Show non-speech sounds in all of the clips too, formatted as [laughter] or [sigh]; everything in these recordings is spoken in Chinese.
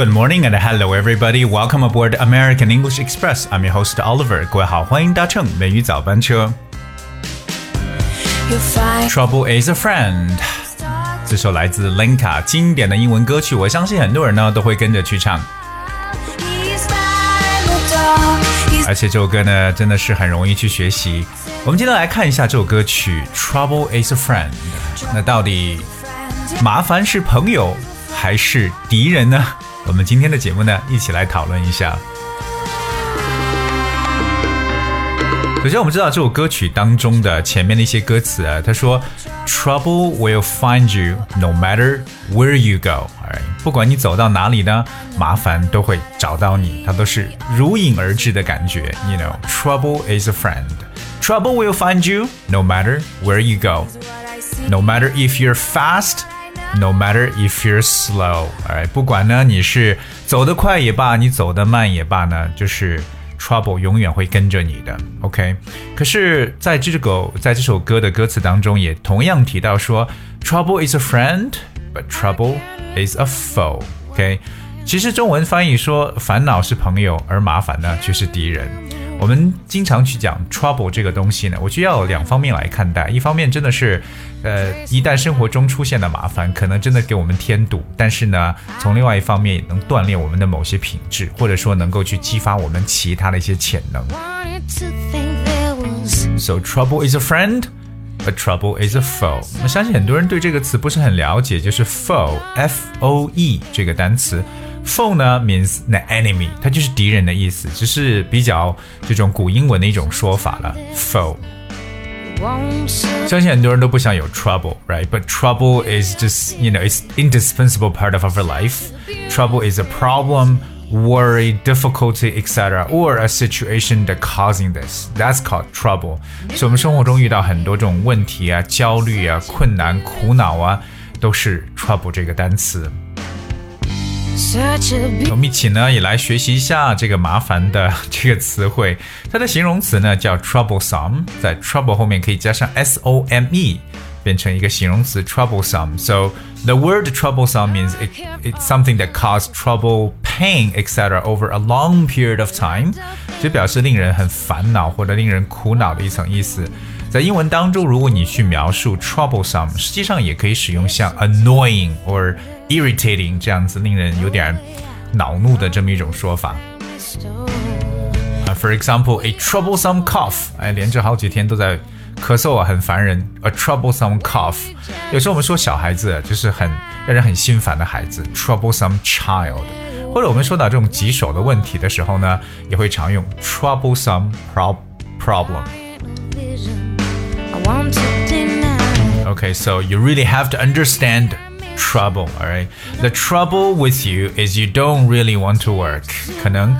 Good morning and hello everybody. Welcome aboard American English Express. I'm your host Oliver. 各位好，欢迎搭乘美语早班车。Trouble is a friend。这首来自 Linka 经典的英文歌曲，我相信很多人呢都会跟着去唱。而且这首歌呢，真的是很容易去学习。我们今天来看一下这首歌曲《Trouble Is a Friend》。那到底麻烦是朋友还是敌人呢？我们今天的节目呢，一起来讨论一下。首先，我们知道这首歌曲当中的前面的一些歌词啊，他说：“Trouble will find you no matter where you go。”，不管你走到哪里呢，麻烦都会找到你，它都是如影而至的感觉。You know, trouble is a friend. Trouble will find you no matter where you go. No matter if you're fast, no matter if you're slow. 哎，不管呢你是走得快也罢，你走得慢也罢呢，就是 trouble 永远会跟着你的。OK，可是在这个在这首歌的歌词当中，也同样提到说，trouble is a friend, but trouble is a foe. OK，其实中文翻译说烦恼是朋友，而麻烦呢却是敌人。我们经常去讲 trouble 这个东西呢，我觉得要两方面来看待。一方面真的是，呃，一旦生活中出现了麻烦，可能真的给我们添堵；但是呢，从另外一方面也能锻炼我们的某些品质，或者说能够去激发我们其他的一些潜能。So trouble is a friend, but trouble is a foe. 我相信很多人对这个词不是很了解，就是 foe，f o e 这个单词。foe 呢 means the enemy，它就是敌人的意思，只是比较这种古英文的一种说法了。foe， won't survive. 相信很多人都不想有 trouble，right？But trouble is just you know it's indispensable part of our life. Trouble is a problem. Worry, difficulty, etc., or a situation that causing this. That's called trouble. 所以，我们生活中遇到很多这种问题啊、焦虑啊、困难、苦恼啊，都是 trouble 这个单词。 我们一起呢也来学习一下这个麻烦的这个词汇。它的形容词呢叫 troublesome，在 trouble 后面可以加上 s o m e，变成一个形容词 troublesome。So the word troublesome means it, it's something that causes trouble, pain, etc. over a long period of time，就表示令人很烦恼或者令人苦恼的一层意思。在英文当中，如果你去描述 troublesome，实际上也可以使用像 annoying or irritating 这样子令人有点恼怒的这么一种说法。啊，for example, a troublesome cough，哎，连着好几天都在咳嗽啊，很烦人。A troublesome cough，有时候我们说小孩子就是很让人很心烦的孩子，troublesome child。或者我们说到这种棘手的问题的时候呢，也会常用 troublesome prob problem。Okay, so you really have to understand trouble, alright? The trouble with you is you don't really want to work. 可能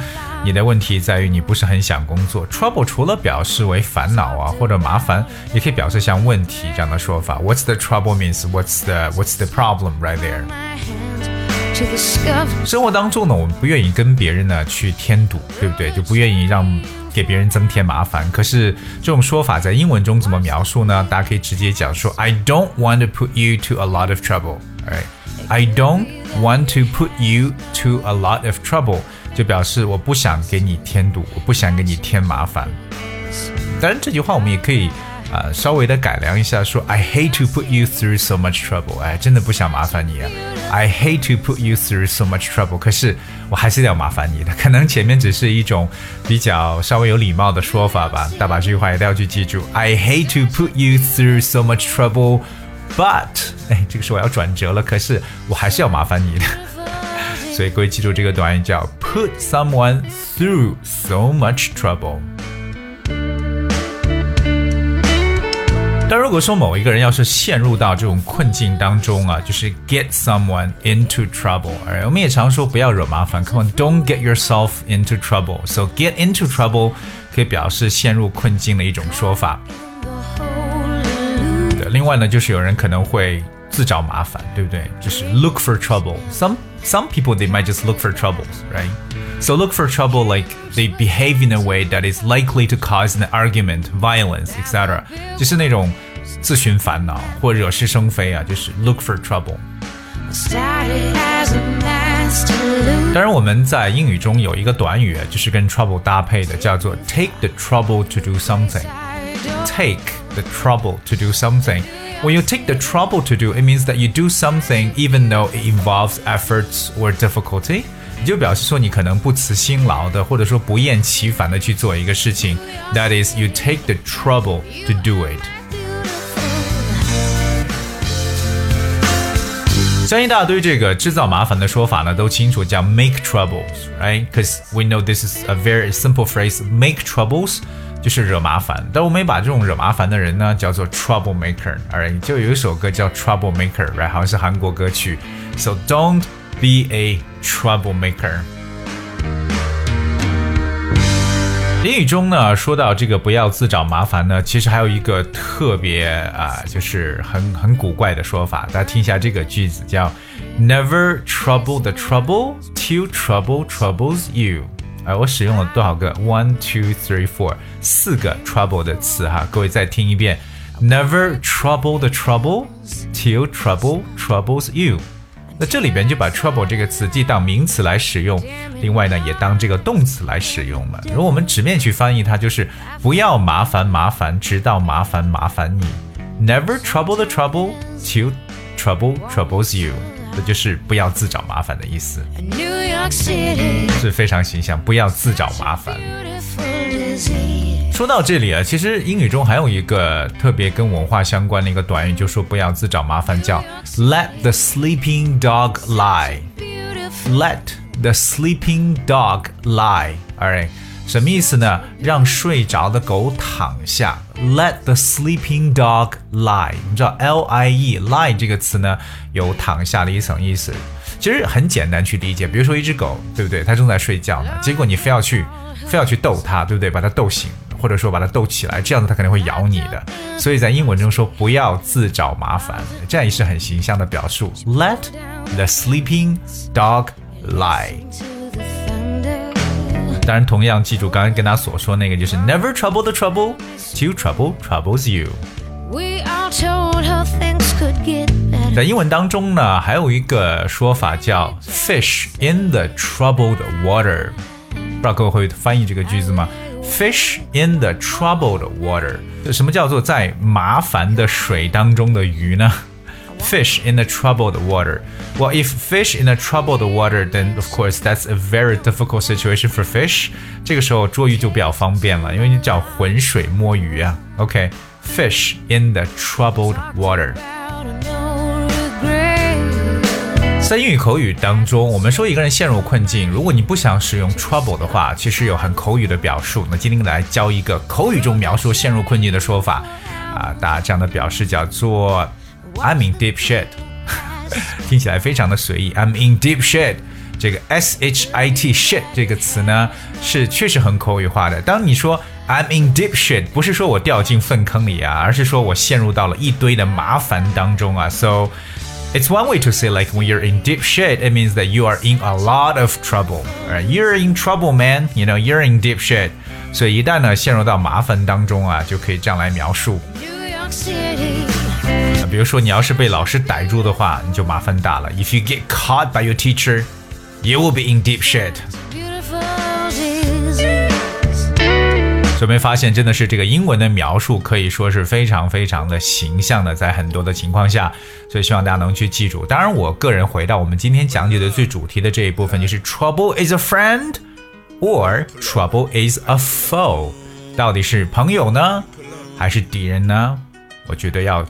你的问题在于你不是很想工作。Trouble 除了表示为烦恼啊或者麻烦，也可以表示像问题这样的说法。What's the trouble means what's the what's the problem right there? My hands to the scuff. 生活当中呢，我们不愿意跟别人呢去添堵，对不对？就不愿意让 给别人增添麻烦。可是这种说法在英文中怎么描述呢？大家可以直接讲说，I don't want to put you to a lot of trouble。哎 I don't want to put you to a lot of trouble，就表示我不想给你添堵，我不想给你添麻烦。当然，这句话我们也可以啊、呃稍微的改良一下，说 I hate to put you through so much trouble。哎，真的不想麻烦你啊。I hate to put you through so much trouble。可是我还是要麻烦你的，可能前面只是一种比较稍微有礼貌的说法吧。大把这句话一定要去记住。I hate to put you through so much trouble。But，哎，这个时候我要转折了，可是我还是要麻烦你的。所以各位记住这个短语叫 put someone through so much trouble。但如果说某一个人要是陷入到这种困境当中啊，就是 get someone into trouble，而我们也常说不要惹麻烦，come on，don't get yourself into trouble。So get into trouble 可以表示陷入困境的一种说法。对，另外呢，就是有人可能会自找麻烦，对不对？就是 look for trouble。Some some people they might just look for troubles, right? So look for trouble like they behave in a way that is likely to cause an argument, violence, etc. 就是那种 自寻烦恼或惹是生非啊，就是 look for trouble。 Started as a master loser. 当然，我们在英语中有一个短语，就是跟 trouble 搭配的，叫做 take the trouble to do something。take the trouble to do something. When you take the trouble to do, it means that you do something even though it involves efforts or difficulty. 也就表示说，你可能不辞辛劳的，或者说不厌其烦的去做一个事情。That is, you take the trouble to do it. 相信大家对这个制造麻烦的说法呢都清楚，叫 make troubles，right？Because we know this is a very simple phrase. Make troubles 就是惹麻烦，但我们把这种惹麻烦的人呢叫做 trouble maker，right？就有一首歌叫 Trouble Maker，right？好像是韩国歌曲。So don't be a trouble maker. 英语中呢，说到这个不要自找麻烦呢，其实还有一个特别啊、就是很很古怪的说法。大家听一下这个句子，叫 Never trouble the trouble till trouble troubles you。哎，我使用了多少个？One, two, three, four，四个 trouble 的词哈。各位再听一遍，Never trouble the trouble till trouble troubles you。那这里边就把 trouble 这个词既当名词来使用，另外呢也当这个动词来使用了。如果我们直面去翻译它，就是不要麻烦麻烦，直到麻烦麻烦你。Never trouble the trouble till trouble troubles you，就是不要自找麻烦的意思，是非常形象。不要自找麻烦。说到这里啊，其实英语中还有一个特别跟文化相关的一个短语，就说不要自找麻烦，叫 “Let the sleeping dog lie”。Let the sleeping dog lie。All right。什么意思呢？让睡着的狗躺下。Let the sleeping dog lie。你知道 L I E lie 这个词呢，有躺下的一层意思。其实很简单去理解，比如说一只狗，对不对？它正在睡觉呢，结果你非要去，非要去逗它，对不对？把它逗醒，或者说把它逗起来，这样子它肯定会咬你的。所以在英文中说不要自找麻烦，这样也是很形象的表述。Let the sleeping dog lie。To the thunder. 当然，同样记住刚刚跟大家所说那个，就是 never trouble the trouble till trouble troubles you。 We all told her things could get better. 在英文当中呢，还有一个说法叫 fish in the troubled water，不知道各位会翻译这个句子吗？Fish in the troubled water，什么叫做在麻烦的水当中的鱼呢 ？Fish in the troubled water. Well, if fish in the troubled water, then of course that's a very difficult situation for fish. 这个时候捉鱼就比较方便了，因为你只要浑水摸鱼啊。OK, fish in the troubled water. 在英语口语当中，我们说一个人陷入困境，如果你不想使用 trouble 的话，其实有很口语的表述。那今天来教一个口语中描述陷入困境的说法啊，大家这样的表示叫做 I'm in deep shit，听起来非常的随意。I'm in [laughs] deep shit。这个 s h i t shit 这个词呢，是确实很口语化的。当你说 I'm in deep shit，不是说我掉进粪坑里啊，而是说我陷入到了一堆的麻烦当中啊。So It's one way to say like when you're in deep shit, it means that you are in a lot of trouble. Right? You're in trouble, man. You know, you're in deep shit. 所以一旦呢陷入到麻烦当中啊，就可以这样来描述。 New York City. 比如说你要是被老师逮住的话，你就麻烦大了。If you get caught by your teacher, you will be in deep shit. 所以没发现，真的是这个英文的描述可以说是非常非常的形象的，在很多的情况下，所以希望大家能去记住。当然，我个人回到我们今天讲解的最主题的这一部分，就是 trouble is a friend or trouble is a foe，到底是朋友呢，还是敌人呢？我觉得要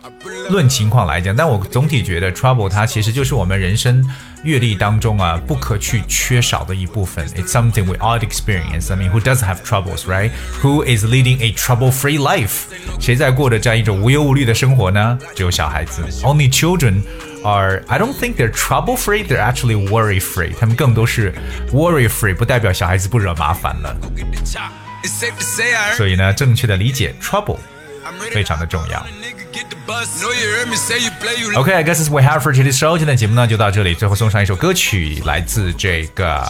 论情况来讲，但我总体觉得 trouble 它其实就是我们人生阅历当中啊不可去缺少的一部分。It's something we all experience. I mean, who doesn't have troubles, right? Who is leading a trouble-free life? 谁在过着这样一种无忧无虑的生活呢？只有小孩子。Only children are. I don't think they're trouble-free. They're actually worry-free. 他们更多是 worry-free，不代表小孩子不惹麻烦了。 It's safe to say I 所以呢，正确的理解 trouble I'm ready 非常的重要。OK, I guess we have for today's show。今天的节目呢就到这里，最后送上一首歌曲，来自这个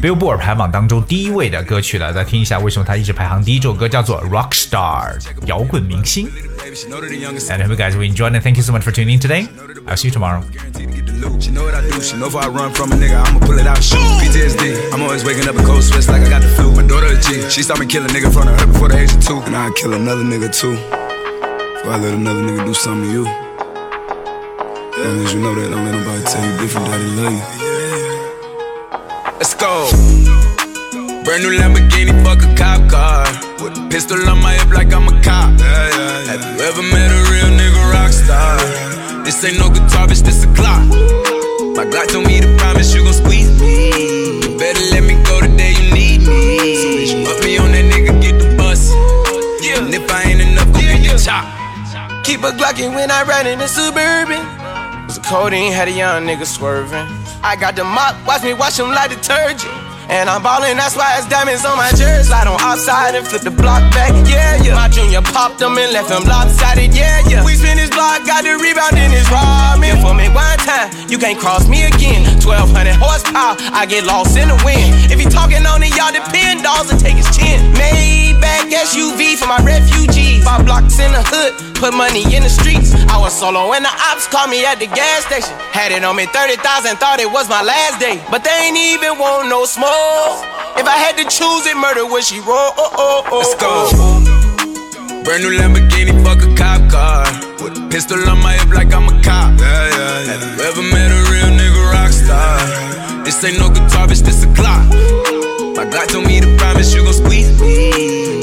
Billboard 排行榜当中第一位的歌曲了。再听一下为什么它一直排行第一。这首歌叫做《Rockstar》，摇滚明星。And I hope you guys will enjoy and thank you so much for tuning in today. I'll see you tomorrow. Guaranteed to get the loot. She know what I do. She know if I run from a nigga, I'ma pull it out. Shoot. PTSD. I'm always waking up in cold sweats like I got the flu. My daughter a G. She saw me kill a nigga in front of her before the age of two. And I'd kill another nigga too. Before I let another nigga do something to you. As long as you know that, don't let nobody tell you different that they love you. Let's go. Brand new Lamborghini, fuck a cop car. With a pistol on my hip like I'm a cop. Have you ever met a real nigga rock star? This ain't no guitar, bitch, this a clock. My Glock told me to promise you gon' squeeze me. You better let me go the day you need me. So bitch, put me on that nigga, get the bus. Yeah. And if I ain't enough, go get the chop. Keep a Glockin' when I ride in the Suburban. Cause the codeine had a young nigga swerving. I got the mop, watch me wash him like detergent. And I'm ballin', that's why it's diamonds on my jersey. Slide on outside and flip the block back, yeah, yeah. My junior popped him and left him lopsided, yeah, yeah. We spin his block, got the rebound in his ramen. For me one time, you can't cross me again. 1200 horsepower, I get lost in the wind. If he talking on it, y'all depend, dolls and take his chin. Maybach SUV for my refugees. Five blocks in the hood, put money in the streets. I was solo when the ops called me at the gas station. Had it on me 30,000, thought it was my last day. But they ain't even want no smoke. If I had to choose it, murder would she roll? Oh, oh, oh, Let's go. oh. Brand new Lamborghini, fuck a cop car. With a pistol on my hip like I'm a cop. Yeah, yeah, yeah. Have you ever met a real nigga rock star? This ain't no guitar, bitch, this a clock. My Glock told me to promise you gon' squeeze me. You better let me